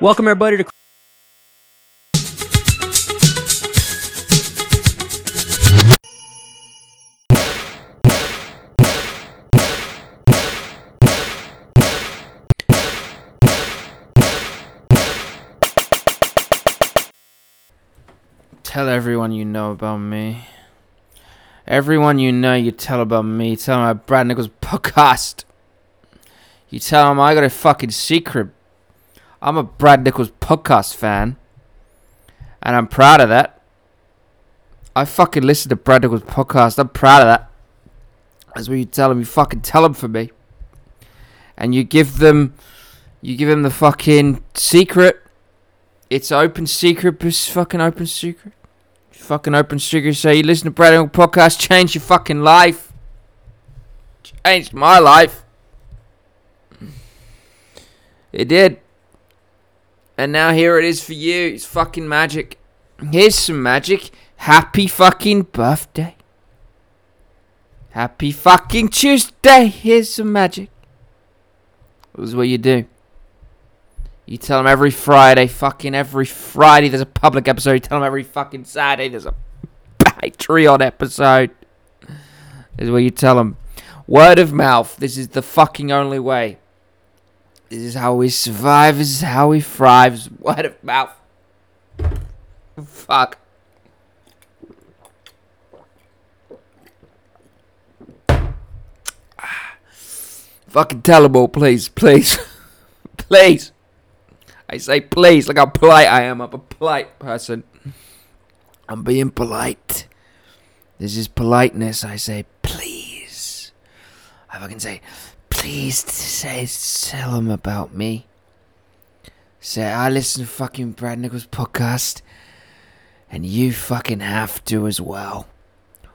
Welcome everybody to Tell everyone you know about me. Everyone you know, you tell about me. Tell them about Brad Nichols podcast. You tell them I got a fucking secret. I'm a Brad Nichols podcast fan. And I'm proud of that. I fucking listen to Brad Nichols podcast. I'm proud of that. That's what you tell them. You fucking tell them for me. And you give them, you give them the fucking secret. It's open secret, it's fucking open secret. Fucking open secret. Say you listen to Brad Nichols podcast, change your fucking life. Changed my life. It did. And now here it is for you. It's fucking magic. Here's some magic. Happy fucking birthday. Happy fucking Tuesday. Here's some magic. This is what you do. You tell them every Friday, fucking every Friday there's a public episode. You tell them every fucking Saturday there's a Patreon episode. This is what you tell them. Word of mouth. This is the fucking only way. This is how we survive. This is how we thrive. What about? Fuck. Fucking all, please, please, please. I say please. Look how polite I am. I'm a polite person. I'm being polite. This is politeness. I say please. I fucking say please say tell them about me. Say I listen to fucking Brad Nichols podcast, and you fucking have to as well.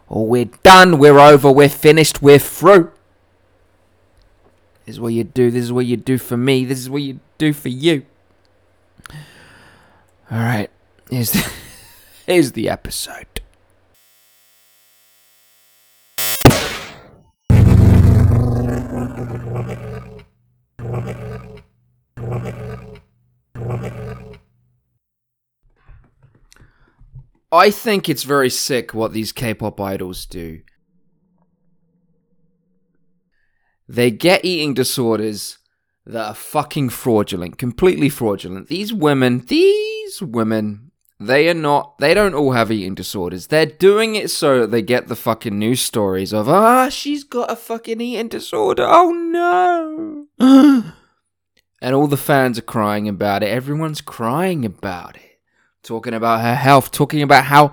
Or we're done. We're over. We're finished. We're through. This is what you do. This is what you do for me. This is what you do for you. All right. Here's the, here's the episode. I think it's very sick what these K-pop idols do. They get eating disorders that are fucking fraudulent, completely fraudulent. These women, these women, they are not, they don't all have eating disorders. They're doing it so that they get the fucking news stories of, ah, she's got a fucking eating disorder. Oh no. and all the fans are crying about it. Everyone's crying about it. Talking about her health, talking about how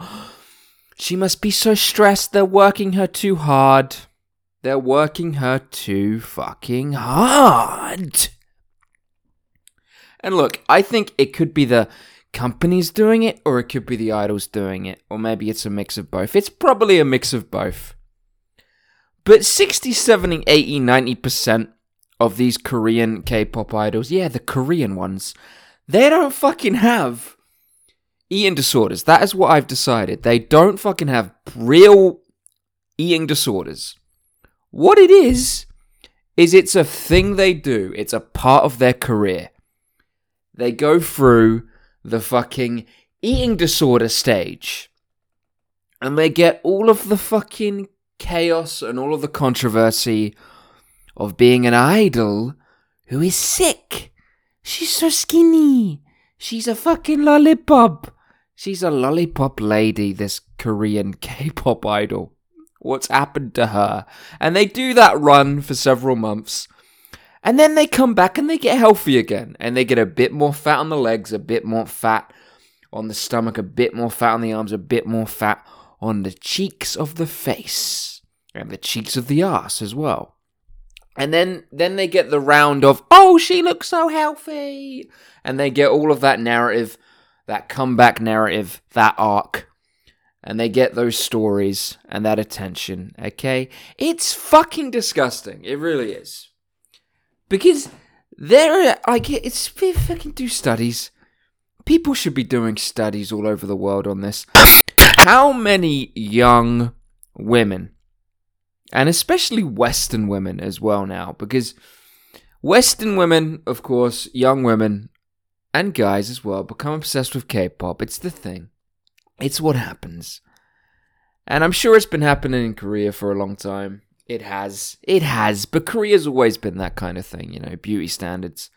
she must be so stressed, they're working her too hard. They're working her too fucking hard. And look, I think it could be the companies doing it, or it could be the idols doing it, or maybe it's a mix of both. It's probably a mix of both. But 60, 70, 80, 90% of these Korean K pop idols, yeah, the Korean ones, they don't fucking have eating disorders. That is what I've decided. They don't fucking have real eating disorders. What it is, is it's a thing they do, it's a part of their career. They go through the fucking eating disorder stage. And they get all of the fucking chaos and all of the controversy of being an idol who is sick. She's so skinny. She's a fucking lollipop. She's a lollipop lady, this Korean K pop idol what's happened to her. And they do that run for several months. And then they come back and they get healthy again. And they get a bit more fat on the legs, a bit more fat on the stomach, a bit more fat on the arms, a bit more fat on the cheeks of the face. And the cheeks of the ass as well. And then then they get the round of, oh, she looks so healthy. And they get all of that narrative, that comeback narrative, that arc and they get those stories and that attention, okay? It's fucking disgusting. It really is. Because there, like, it's fucking do studies. People should be doing studies all over the world on this. How many young women, and especially Western women as well now, because Western women, of course, young women, and guys as well become obsessed with K-pop. It's the thing. It's what happens. And I'm sure it's been happening in Korea for a long time. It has. It has. But Korea's always been that kind of thing, you know, beauty standards.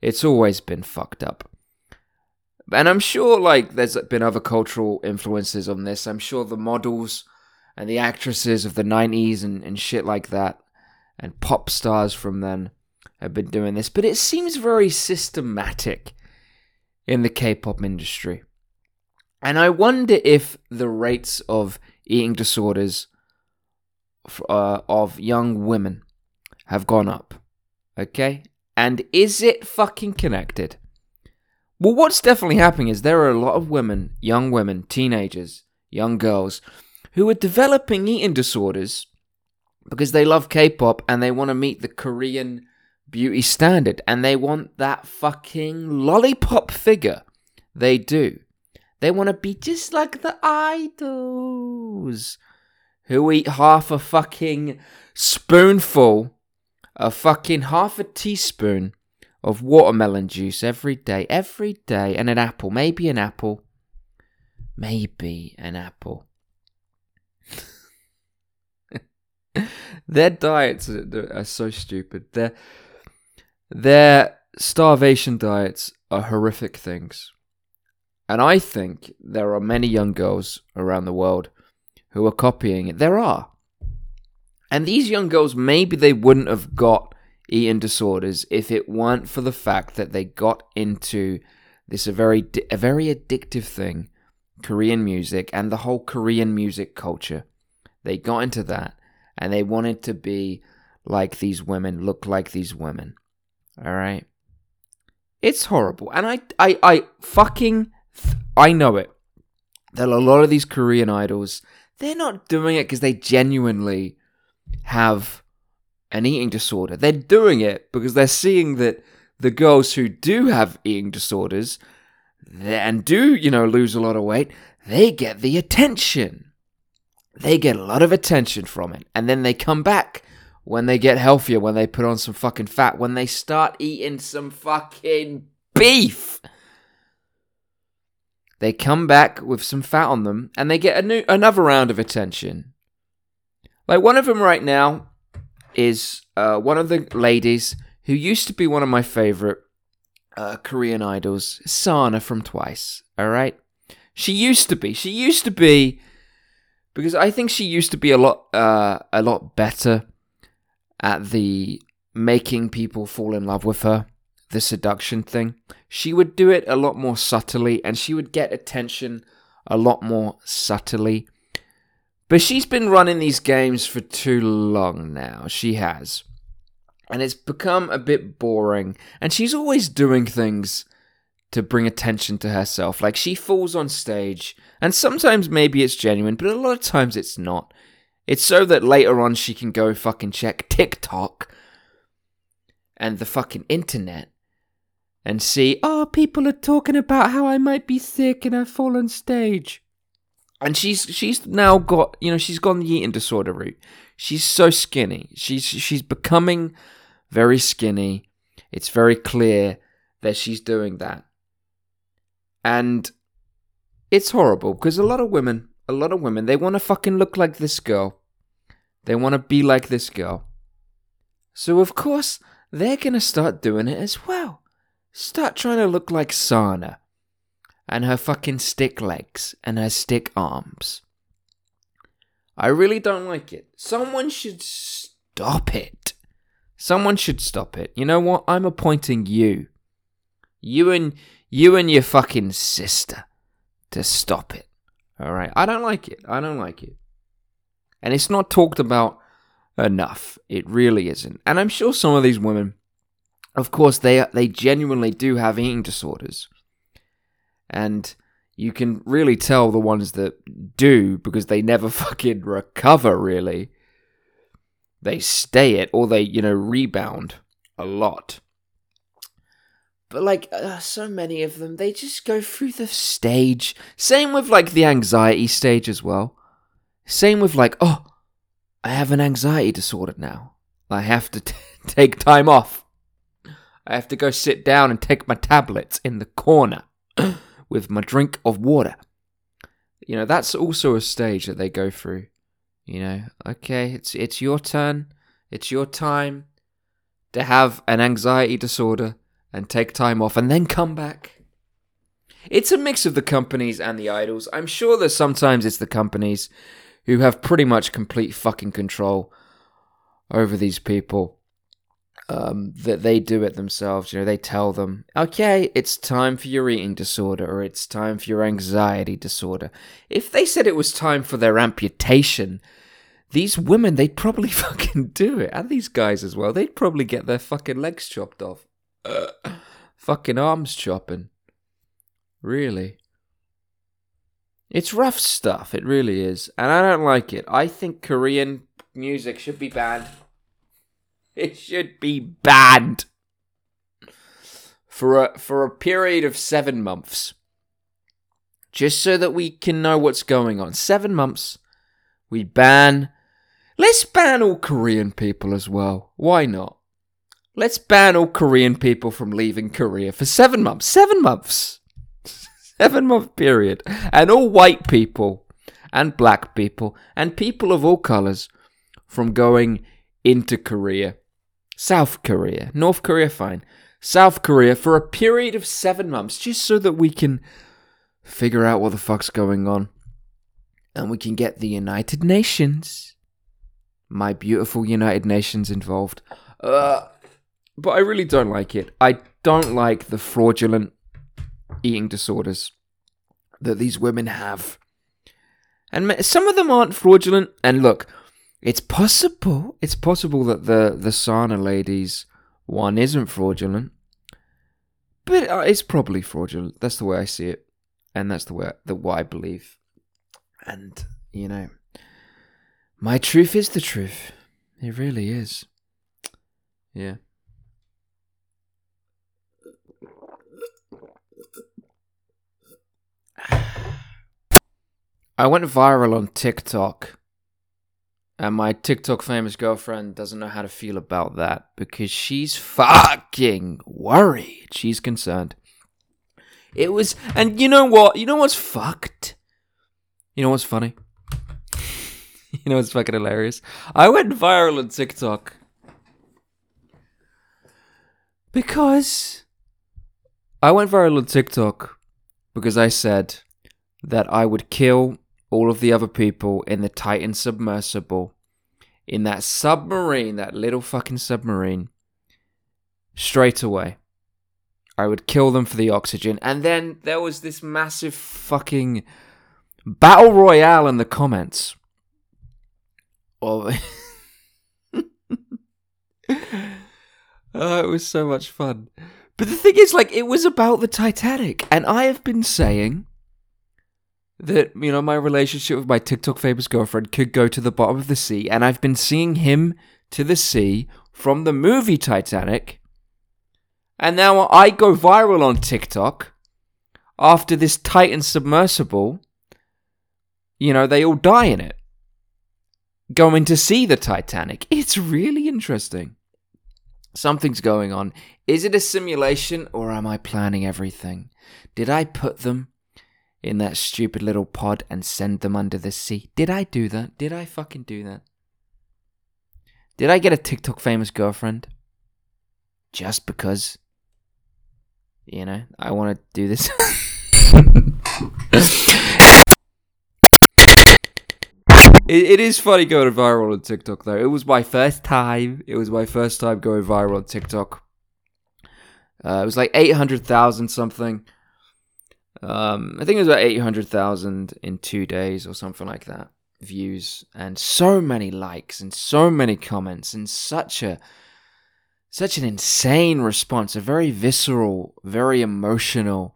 It's always been fucked up. And I'm sure, like, there's been other cultural influences on this. I'm sure the models and the actresses of the 90s and, and shit like that, and pop stars from then, have been doing this. But it seems very systematic in the K pop industry. And I wonder if the rates of eating disorders uh, of young women have gone up. Okay? And is it fucking connected? Well, what's definitely happening is there are a lot of women, young women, teenagers, young girls, who are developing eating disorders because they love K pop and they want to meet the Korean beauty standard and they want that fucking lollipop figure. They do. They want to be just like the idols who eat half a fucking spoonful, a fucking half a teaspoon of watermelon juice every day, every day, and an apple, maybe an apple, maybe an apple. Their diets are, so stupid. Their their starvation diets are horrific things. And I think there are many young girls around the world who are copying it. There are. And these young girls, maybe they wouldn't have got eating disorders if it weren't for the fact that they got into this a very a very addictive thing, Korean music and the whole Korean music culture. They got into that and they wanted to be like these women, look like these women. All right? It's horrible. And I I I fucking I know it. That a lot of these Korean idols, they're not doing it because they genuinely have an eating disorder. They're doing it because they're seeing that the girls who do have eating disorders and do, you know, lose a lot of weight, they get the attention. They get a lot of attention from it. And then they come back when they get healthier, when they put on some fucking fat, when they start eating some fucking beef. They come back with some fat on them and they get a new another round of attention. Like one of them right now is uh, one of the ladies who used to be one of my favorite uh, Korean idols, Sana from Twice. All right, she used to be. She used to be because I think she used to be a lot uh, a lot better at the making people fall in love with her the seduction thing, she would do it a lot more subtly and she would get attention a lot more subtly. But she's been running these games for too long now. She has. And it's become a bit boring. And she's always doing things to bring attention to herself. Like she falls on stage, and sometimes maybe it's genuine, but a lot of times it's not. It's so that later on she can go fucking check TikTok and the fucking internet and see, oh, people are talking about how I might be sick and I fall on stage. And she's she's now got you know she's gone the eating disorder route. She's so skinny. She's she's becoming very skinny. It's very clear that she's doing that. And it's horrible because a lot of women, a lot of women, they want to fucking look like this girl. They want to be like this girl. So of course, they're going to start doing it as well. Start trying to look like Sana. And her fucking stick legs and her stick arms. I really don't like it. Someone should stop it. Someone should stop it. You know what? I'm appointing you. You and you and your fucking sister to stop it. All right? I don't like it. I don't like it. And it's not talked about enough. It really isn't. And I'm sure some of these women of course, they they genuinely do have eating disorders, and you can really tell the ones that do because they never fucking recover. Really, they stay it or they you know rebound a lot. But like uh, so many of them, they just go through the stage. Same with like the anxiety stage as well. Same with like, oh, I have an anxiety disorder now. I have to t- take time off I have to go sit down and take my tablets in the corner with my drink of water. You know, that's also a stage that they go through. You know, okay, it's it's your turn. It's your time to have an anxiety disorder and take time off and then come back. It's a mix of the companies and the idols. I'm sure that sometimes it's the companies who have pretty much complete fucking control over these people. Um, that they do it themselves. You know, they tell them, okay, it's time for your eating disorder or it's time for your anxiety disorder. If they said it was time for their amputation, these women, they'd probably fucking do it. And these guys as well. They'd probably get their fucking legs chopped off. Fucking arms chopping. Really. It's rough stuff, it really is. And I don't like it. I think Korean music should be banned. It should be banned for a for a period of 7 months. Just so that we can know what's going on. 7 months. We ban Let's ban all Korean people as well. Why not? Let's ban all Korean people from leaving Korea for 7 months. 7 months seven month period, and all white people and black people and people of all colors from going into Korea. South Korea, North Korea, fine. South Korea for a period of seven months, just so that we can figure out what the fuck's going on. And we can get the United Nations, my beautiful United Nations, involved. Uh, but I really don't like it. I don't like the fraudulent eating disorders that these women have. And some of them aren't fraudulent. And look, it's possible. It's possible that the the Sana ladies one isn't fraudulent, but uh, it's probably fraudulent. That's the way I see it, and that's the way the what I believe. And you know, my truth is the truth. It really is. Yeah. I went viral on TikTok. And my TikTok famous girlfriend doesn't know how to feel about that because she's fucking worried. She's concerned. It was, and you know what? You know what's fucked? You know what's funny? you know what's fucking hilarious? I went viral on TikTok because I went viral on TikTok because I said that I would kill all of the other people in the Titan submersible, in that submarine, that little fucking submarine, straight away. I would kill them for the oxygen. And then there was this massive fucking battle royale in the comments. Oh, oh, it was so much fun. But the thing is, like, it was about the Titanic. And I have been saying that you know my relationship with my TikTok famous girlfriend could go to the bottom of the sea, and I've been seeing him to the sea from the movie Titanic, and now I go viral on TikTok after this Titan submersible. You know, they all die in it. Going to see the Titanic. It's really interesting. Something's going on. Is it a simulation or am I planning everything? Did I put them in that stupid little pod and send them under the sea. Did I do that? Did I fucking do that? Did I get a TikTok famous girlfriend? Just because, you know, I want to do this. It, it is funny going viral on TikTok though. It was my first time. It was my first time going viral on TikTok. Uh, it was like eight hundred thousand something. Um, I think it was about 800,000 in two days or something like that views and so many likes and so many comments and such a such an insane response a very visceral very emotional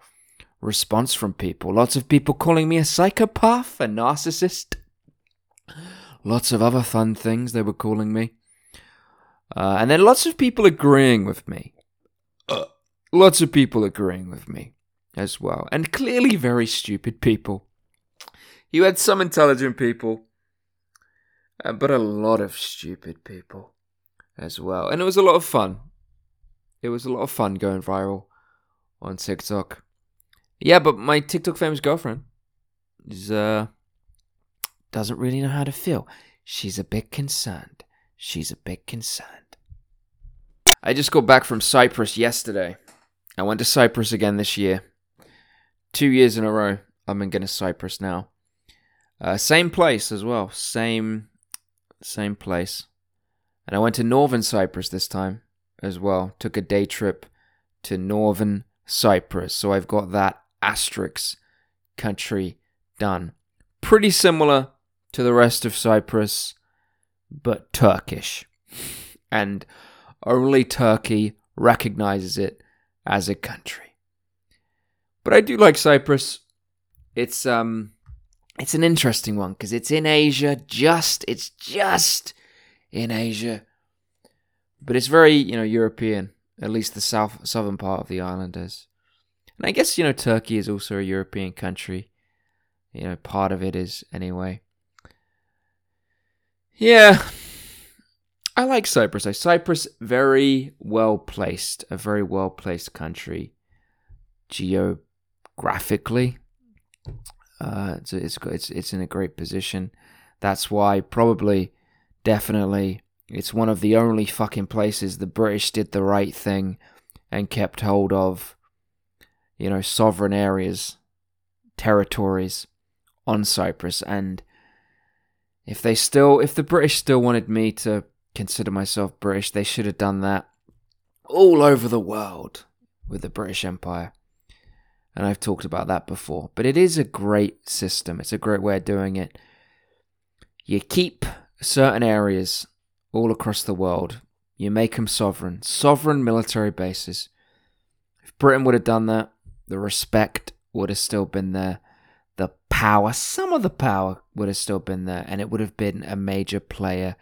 response from people. Lots of people calling me a psychopath a narcissist. Lots of other fun things they were calling me. Uh, and then lots of people agreeing with me. Uh, lots of people agreeing with me as well, and clearly very stupid people. You had some intelligent people, uh, but a lot of stupid people as well, and it was a lot of fun. It was a lot of fun going viral on TikTok. Yeah, but my TikTok famous girlfriend is uh doesn't really know how to feel. She's a bit concerned. She's a bit concerned. I just got back from Cyprus yesterday. I went to Cyprus again this year. Two years in a row. I'm in to Cyprus now. Uh, same place as well. Same, same place. And I went to Northern Cyprus this time as well. Took a day trip to Northern Cyprus. So I've got that asterisk country done. Pretty similar to the rest of Cyprus, but Turkish. And only Turkey recognizes it as a country. But I do like Cyprus. It's um it's an interesting one because it's in Asia, just it's just in Asia. But it's very, you know, European, at least the south southern part of the island is. And I guess, you know, Turkey is also a European country. You know, part of it is anyway. Yeah. I like Cyprus. Cyprus very well placed, a very well placed country geographically. Uh, it's it's it's it's in a great position. That's why probably, definitely, it's one of the only fucking places the British did the right thing and kept hold of, you know, sovereign areas, territories on Cyprus. And if they still, if the British still wanted me to consider myself British, they should have done that all over the world with the British Empire. And I've talked about that before. But it is a great system, it's a great way of doing it. You keep certain areas all across the world, you make them sovereign, sovereign military bases. If Britain would have done that, the respect would have still been there. The power, some of the power would have still been there, and it would have been a major player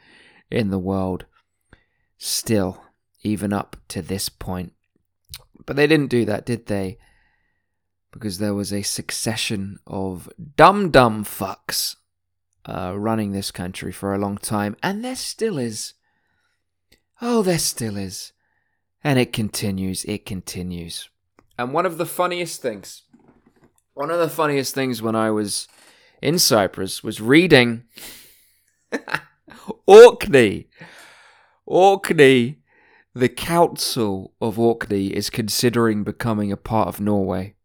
in the world still, even up to this point. But they didn't do that, did they? Because there was a succession of dumb, dumb fucks uh, running this country for a long time, and there still is. Oh, there still is. And it continues, it continues. And one of the funniest things, one of the funniest things when I was in Cyprus was reading Orkney. Orkney. The Council of Orkney is considering becoming a part of Norway.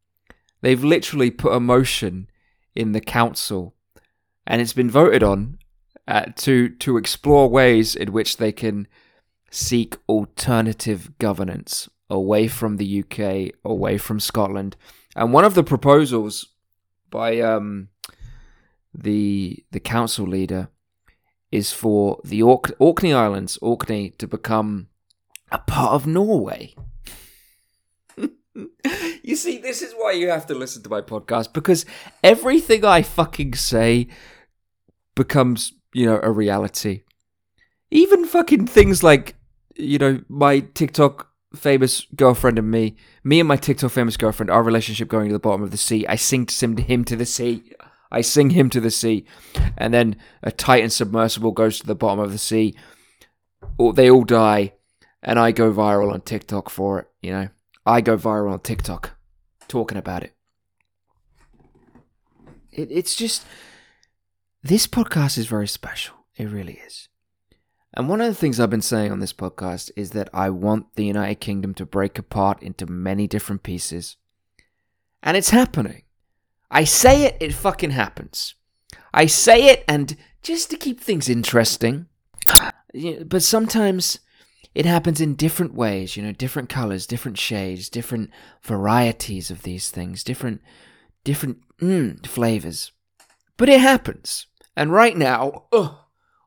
They've literally put a motion in the council, and it's been voted on uh, to to explore ways in which they can seek alternative governance away from the UK, away from Scotland. And one of the proposals by um, the the council leader is for the Ork- Orkney Islands, Orkney, to become a part of Norway. You see, this is why you have to listen to my podcast because everything I fucking say becomes, you know, a reality. Even fucking things like, you know, my TikTok famous girlfriend and me, me and my TikTok famous girlfriend, our relationship going to the bottom of the sea. I sing to him to the sea. I sing him to the sea, and then a Titan submersible goes to the bottom of the sea. They all die, and I go viral on TikTok for it. You know, I go viral on TikTok talking about it. it it's just this podcast is very special. It really is. And one of the things I've been saying on this podcast is that I want the United Kingdom to break apart into many different pieces. And it's happening. I say it, it fucking happens. I say it, and just to keep things interesting, but sometimes it happens in different ways, you know, different colors, different shades, different varieties of these things, different, different mm, flavors. But it happens. And right now, ugh,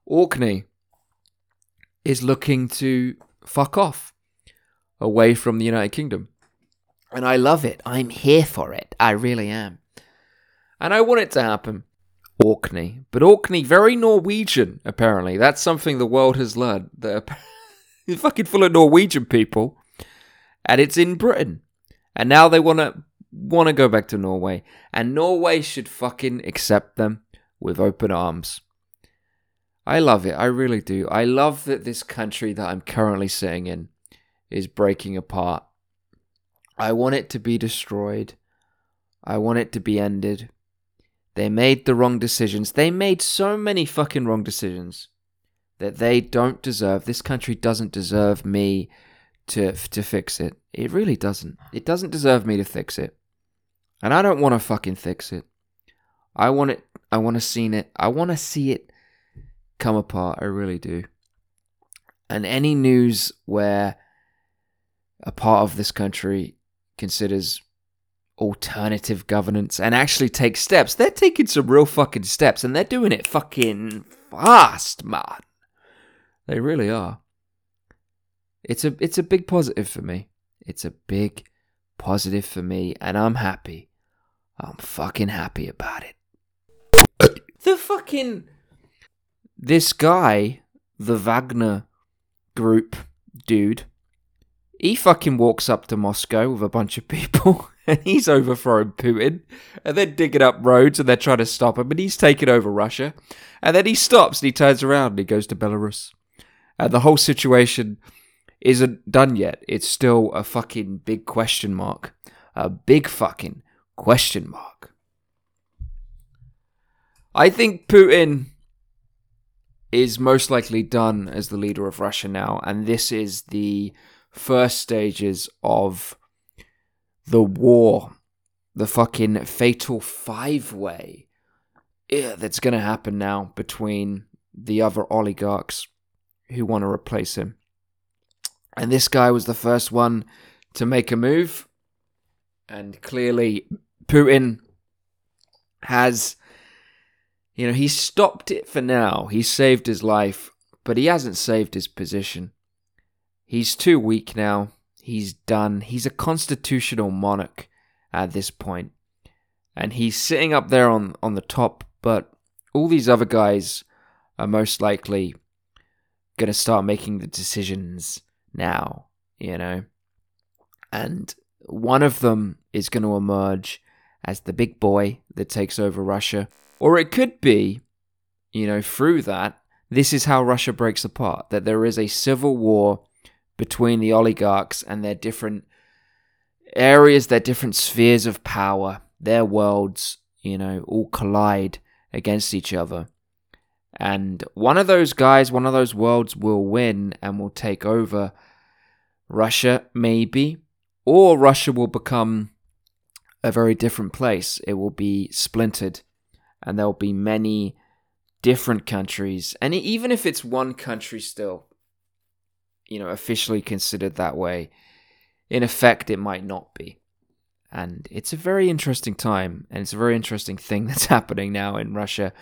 Orkney is looking to fuck off away from the United Kingdom. And I love it. I'm here for it. I really am. And I want it to happen. Orkney. But Orkney, very Norwegian, apparently. That's something the world has learned. They're fucking full of Norwegian people. And it's in Britain. And now they want to want to go back to Norway. And Norway should fucking accept them with open arms. I love it. I really do. I love that this country that I'm currently sitting in is breaking apart. I want it to be destroyed. I want it to be ended. They made the wrong decisions. They made so many fucking wrong decisions that they don't deserve. This country doesn't deserve me to to fix it. It really doesn't. It doesn't deserve me to fix it. And I don't want to fucking fix it. I want it I want to see it. I want to see it come apart. I really do. And any news where a part of this country considers alternative governance and actually takes steps, they're taking some real fucking steps and they're doing it fucking fast, man. They really are. It's a it's a big positive for me. It's a big positive for me and I'm happy. I'm fucking happy about it. the fucking this guy, the Wagner group dude, he fucking walks up to Moscow with a bunch of people and he's overthrowing Putin and they're digging up roads and they're trying to stop him and he's taking over Russia. And then he stops and he turns around and he goes to Belarus. And the whole situation isn't done yet. It's still a fucking big question mark. A big fucking question mark. I think Putin is most likely done as the leader of Russia now, and this is the first stages of the war, the fucking fatal five way that's going to happen now between the other oligarchs who want to replace him. And this guy was the first one to make a move, and clearly Putin has you know, he stopped it for now. He saved his life, but he hasn't saved his position. He's too weak now. He's done. He's a constitutional monarch at this point. And he's sitting up there on, on the top, but all these other guys are most likely going to start making the decisions now, you know? And one of them is going to emerge as the big boy that takes over Russia. Or it could be, you know, through that, this is how Russia breaks apart that there is a civil war between the oligarchs and their different areas, their different spheres of power, their worlds, you know, all collide against each other. And one of those guys, one of those worlds will win and will take over Russia, maybe, or Russia will become a very different place. It will be splintered and there'll be many different countries. And even if it's one country still, you know, officially considered that way, in effect, it might not be. And it's a very interesting time, and it's a very interesting thing that's happening now in Russia.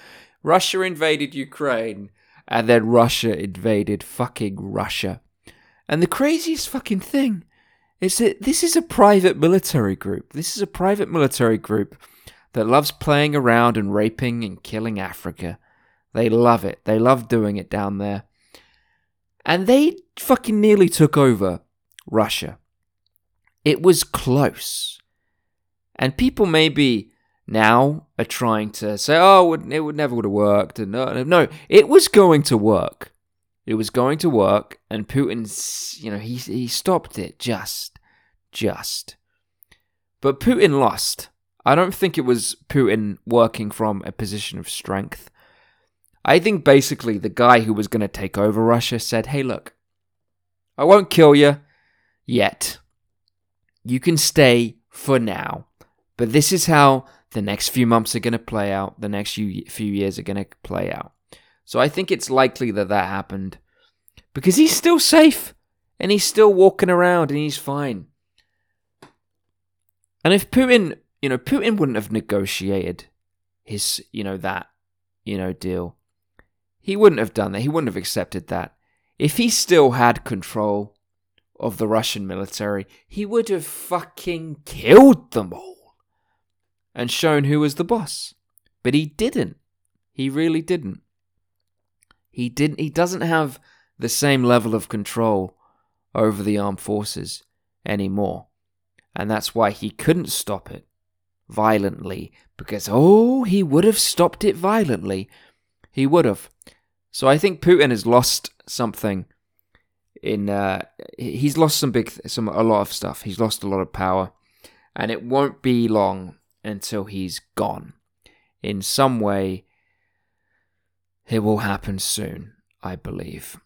Russia invaded Ukraine, and then Russia invaded fucking Russia. And the craziest fucking thing is that this is a private military group. This is a private military group that loves playing around and raping and killing Africa. They love it. They love doing it down there. And they fucking nearly took over Russia. It was close. And people maybe now are trying to say, oh, it would never would have worked. And uh, no, no, it was going to work. It was going to work. And Putin's, you know, he, he stopped it just, just. But Putin lost. I don't think it was Putin working from a position of strength. I think basically the guy who was going to take over Russia said, hey, look, I won't kill you yet. You can stay for now. But this is how the next few months are going to play out, the next few, few years are going to play out. So I think it's likely that that happened because he's still safe and he's still walking around and he's fine. And if Putin you know, Putin wouldn't have negotiated his, you know, that, you know, deal. He wouldn't have done that. He wouldn't have accepted that. If he still had control of the Russian military, he would have fucking killed them all and shown who was the boss. But he didn't. He really didn't. He didn't he doesn't have the same level of control over the armed forces anymore. And that's why he couldn't stop it violently because, oh, he would have stopped it violently. He would have. So I think Putin has lost something in uh, he's lost some big some a lot of stuff. He's lost a lot of power, and it won't be long until he's gone. In some way, it will happen soon, I believe.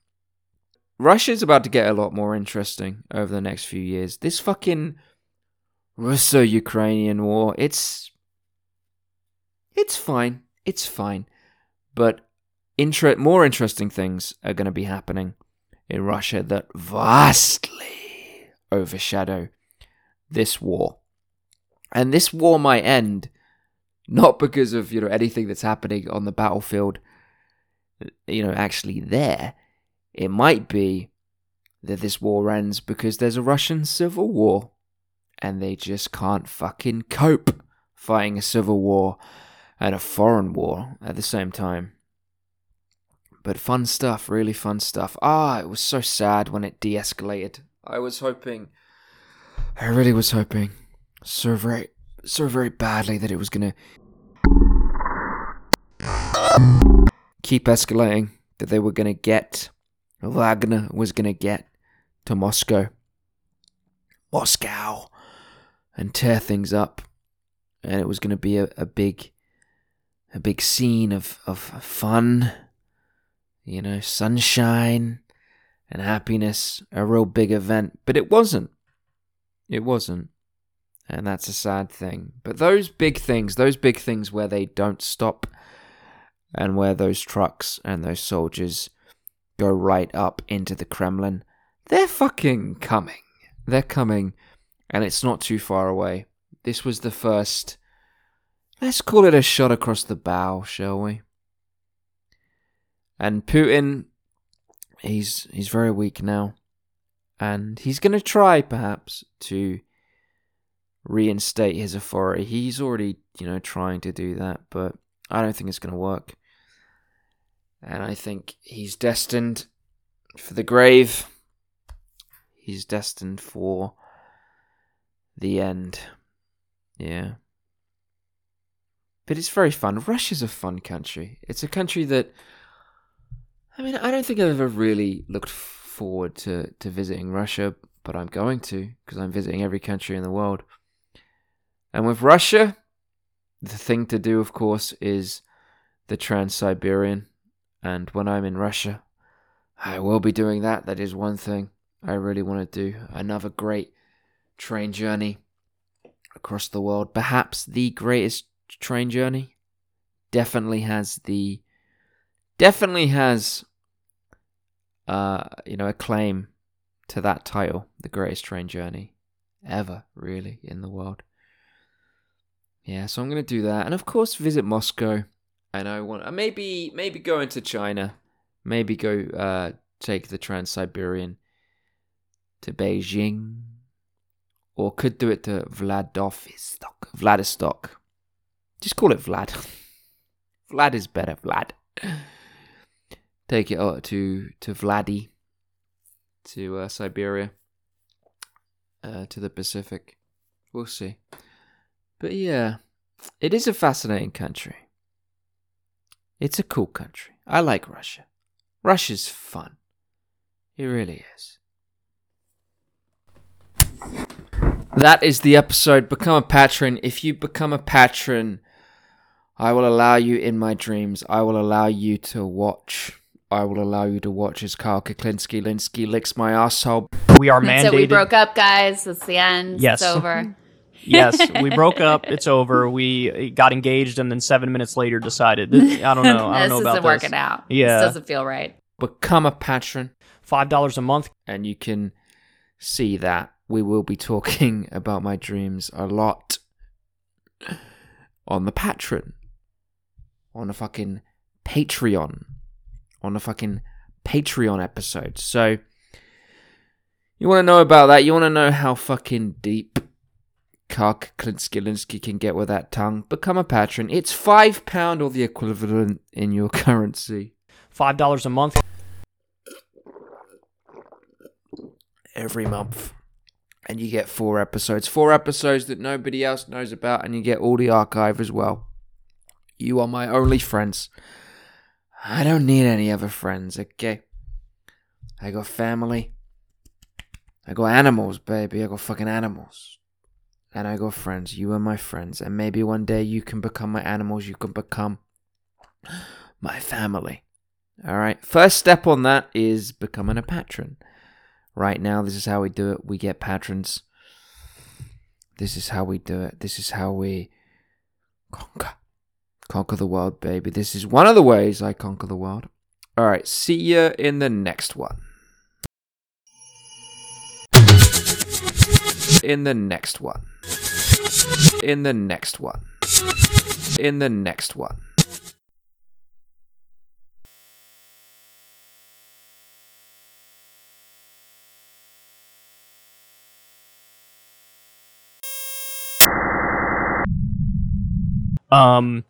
Russia's about to get a lot more interesting over the next few years. This fucking Russo-Ukrainian war, it's it's fine. It's fine. But inter- more interesting things are going to be happening in Russia that vastly overshadow this war. And this war might end not because of, you know, anything that's happening on the battlefield, you know, actually there. It might be that this war ends because there's a Russian civil war and they just can't fucking cope fighting a civil war and a foreign war at the same time. But fun stuff, really fun stuff. Ah, it was so sad when it de escalated. I was hoping, I really was hoping so very, so very badly that it was gonna keep escalating, that they were gonna get, Wagner was gonna get to Moscow. Moscow! And tear things up. And it was gonna be a, a big a big scene of, of fun, you know, sunshine and happiness, a real big event. But it wasn't. It wasn't. And that's a sad thing. But those big things, those big things where they don't stop and where those trucks and those soldiers go right up into the Kremlin, they're fucking coming. They're coming, and it's not too far away. This was the first Let's call it a shot across the bow, shall we? And Putin, he's he's very weak now, and he's going to try perhaps to reinstate his authority. He's already, you know, trying to do that, but I don't think it's going to work. And I think he's destined for the grave. He's destined for the end. Yeah. But it's very fun. Russia's a fun country. It's a country that I mean, I don't think I've ever really looked forward to, to visiting Russia, but I'm going to because I'm visiting every country in the world. And with Russia, the thing to do, of course, is the Trans Siberian. And when I'm in Russia, I will be doing that. That is one thing I really want to do. Another great train journey across the world. Perhaps the greatest train journey definitely has the definitely has uh you know a claim to that title the greatest train journey ever really in the world yeah so i'm going to do that and of course visit moscow and i want uh, maybe maybe go into china maybe go uh take the trans-siberian to beijing or could do it to vladivostok vladivostok just call it Vlad. Vlad is better, Vlad. Take it out to to Vladdy, to uh, Siberia, uh, to the Pacific. We'll see. But yeah, it is a fascinating country. It's a cool country. I like Russia. Russia's fun. It really is. That is the episode. Become a patron. If you become a patron, I will allow you in my dreams. I will allow you to watch. I will allow you to watch as Kyle Kulinski Linsky licks my asshole. We are mandated. So we broke up, guys. It's the end. Yes. It's over. yes, we broke up. It's over. We uh, got engaged, and then seven minutes later decided. I don't know. I don't this know about isn't working out. Yeah. This doesn't feel right. Become a patron, Five dollars a month. and you can see that we will be talking about my dreams a lot on the patron, on a fucking Patreon, on a fucking Patreon episode. So you want to know about that? You want to know how fucking deep Kark Klinskilinski can get with that tongue? Become a patron. It's five pound or the equivalent in your currency Five dollars a month. every month. And you get four episodes. Four episodes that nobody else knows about, and you get all the archive as well. You are my only friends. I don't need any other friends, okay? I got family. I got animals, baby. I got fucking animals. And I got friends. You are my friends. And maybe one day you can become my animals. You can become my family. All right. First step on that is becoming a patron. Right now, this is how we do it. We get patrons. This is how we do it. This is how we conquer. Conquer the world, baby. This is one of the ways I conquer the world. All right. See you in the next one. In the next one. In the next one. In the next one. Um,